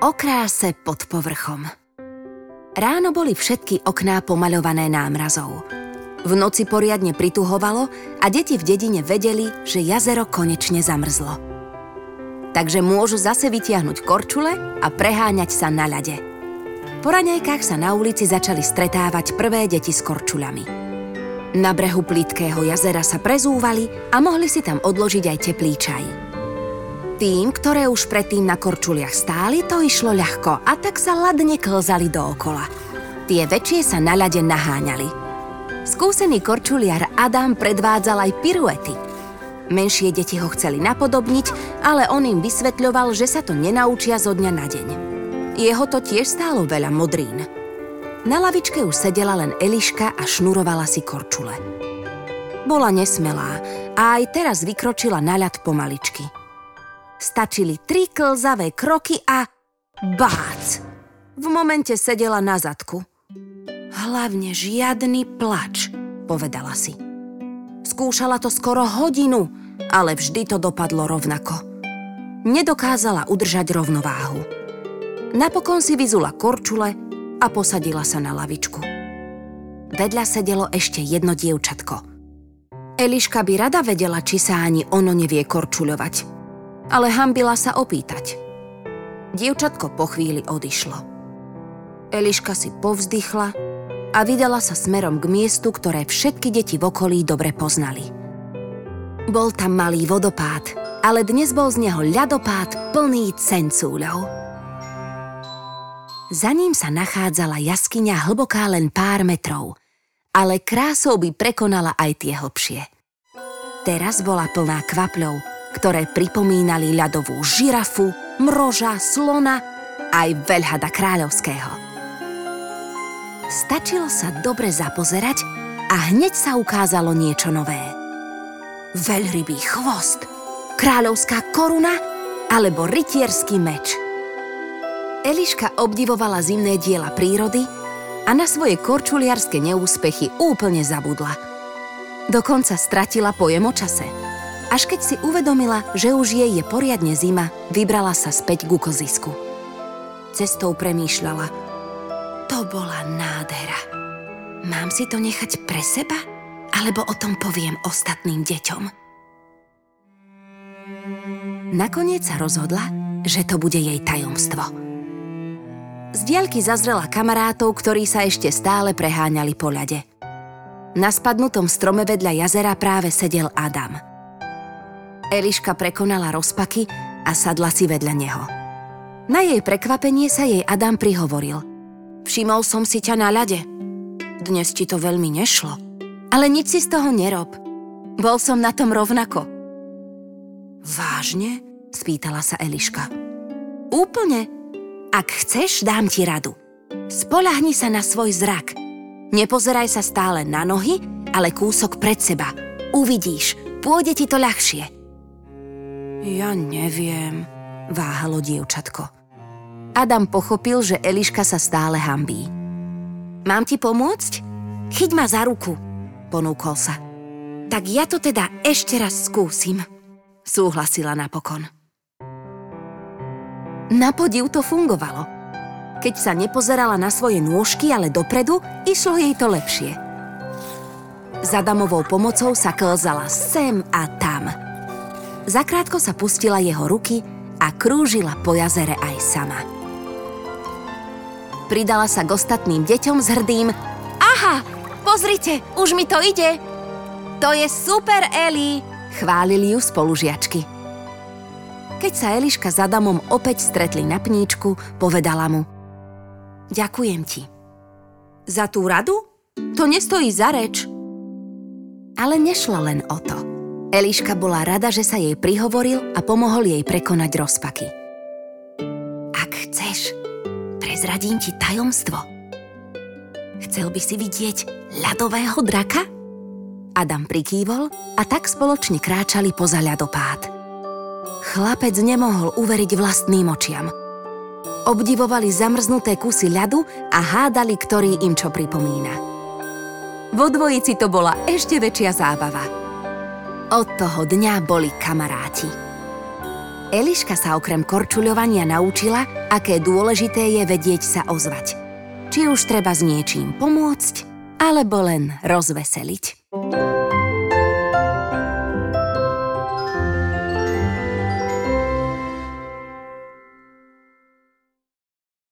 O pod povrchom. Ráno boli všetky okná pomaľované námrazou. V noci poriadne prituhovalo a deti v dedine vedeli, že jazero konečne zamrzlo. Takže môžu zase vytiahnuť korčule a preháňať sa na ľade. Po raňajkách sa na ulici začali stretávať prvé deti s korčuľami. Na brehu plitkého jazera sa prezúvali a mohli si tam odložiť aj teplý čaj. Tým, ktoré už predtým na korčuliach stáli, to išlo ľahko a tak sa ladne klzali dookola. Tie väčšie sa na ľade naháňali. Skúsený korčuliar Adam predvádzal aj piruety. Menšie deti ho chceli napodobniť, ale on im vysvetľoval, že sa to nenaučia zo dňa na deň. Jeho to tiež stálo veľa modrín. Na lavičke už sedela len Eliška a šnurovala si korčule. Bola nesmelá a aj teraz vykročila na ľad pomaličky – Stačili tri klzavé kroky a bác! V momente sedela na zadku. Hlavne žiadny plač, povedala si. Skúšala to skoro hodinu, ale vždy to dopadlo rovnako. Nedokázala udržať rovnováhu. Napokon si vyzula korčule a posadila sa na lavičku. Vedľa sedelo ešte jedno dievčatko. Eliška by rada vedela, či sa ani ono nevie korčuľovať ale hambila sa opýtať. Dievčatko po chvíli odišlo. Eliška si povzdychla a vydala sa smerom k miestu, ktoré všetky deti v okolí dobre poznali. Bol tam malý vodopád, ale dnes bol z neho ľadopád plný cencúľov. Za ním sa nachádzala jaskyňa hlboká len pár metrov, ale krásou by prekonala aj tie hlbšie. Teraz bola plná kvapľov ktoré pripomínali ľadovú žirafu, mroža, slona aj veľhada kráľovského. Stačilo sa dobre zapozerať a hneď sa ukázalo niečo nové. Veľrybý chvost, kráľovská koruna alebo rytierský meč. Eliška obdivovala zimné diela prírody a na svoje korčuliarske neúspechy úplne zabudla. Dokonca stratila pojem o čase – až keď si uvedomila, že už jej je poriadne zima, vybrala sa späť ku kozisku. Cestou premýšľala. To bola nádhera. Mám si to nechať pre seba? Alebo o tom poviem ostatným deťom? Nakoniec sa rozhodla, že to bude jej tajomstvo. Diaľky zazrela kamarátov, ktorí sa ešte stále preháňali po ľade. Na spadnutom strome vedľa jazera práve sedel Adam – Eliška prekonala rozpaky a sadla si vedľa neho. Na jej prekvapenie sa jej Adam prihovoril. Všimol som si ťa na ľade. Dnes ti to veľmi nešlo. Ale nič si z toho nerob. Bol som na tom rovnako. Vážne? spýtala sa Eliška. Úplne. Ak chceš, dám ti radu. Spolahni sa na svoj zrak. Nepozeraj sa stále na nohy, ale kúsok pred seba. Uvidíš, pôjde ti to ľahšie. Ja neviem, váhalo dievčatko. Adam pochopil, že Eliška sa stále hambí. Mám ti pomôcť? Chyť ma za ruku, ponúkol sa. Tak ja to teda ešte raz skúsim, súhlasila napokon. Na podiv to fungovalo. Keď sa nepozerala na svoje nôžky, ale dopredu, išlo jej to lepšie. Za Damovou pomocou sa klzala sem a tam – Zakrátko sa pustila jeho ruky a krúžila po jazere aj sama. Pridala sa k ostatným deťom s hrdým Aha, pozrite, už mi to ide! To je super, Eli! Chválili ju spolužiačky. Keď sa Eliška s Adamom opäť stretli na pníčku, povedala mu Ďakujem ti. Za tú radu? To nestojí za reč. Ale nešlo len o to. Eliška bola rada, že sa jej prihovoril a pomohol jej prekonať rozpaky. Ak chceš, prezradím ti tajomstvo. Chcel by si vidieť ľadového draka? Adam prikývol a tak spoločne kráčali poza ľadopád. Chlapec nemohol uveriť vlastným očiam. Obdivovali zamrznuté kusy ľadu a hádali, ktorý im čo pripomína. Vo dvojici to bola ešte väčšia zábava – Od toho dňa boli kamaráti. Eliška sa okrem korčuľovania naučila, aké dôležité je vedieť sa ozvať. Či už treba s niečím pomôcť, alebo len rozveseliť.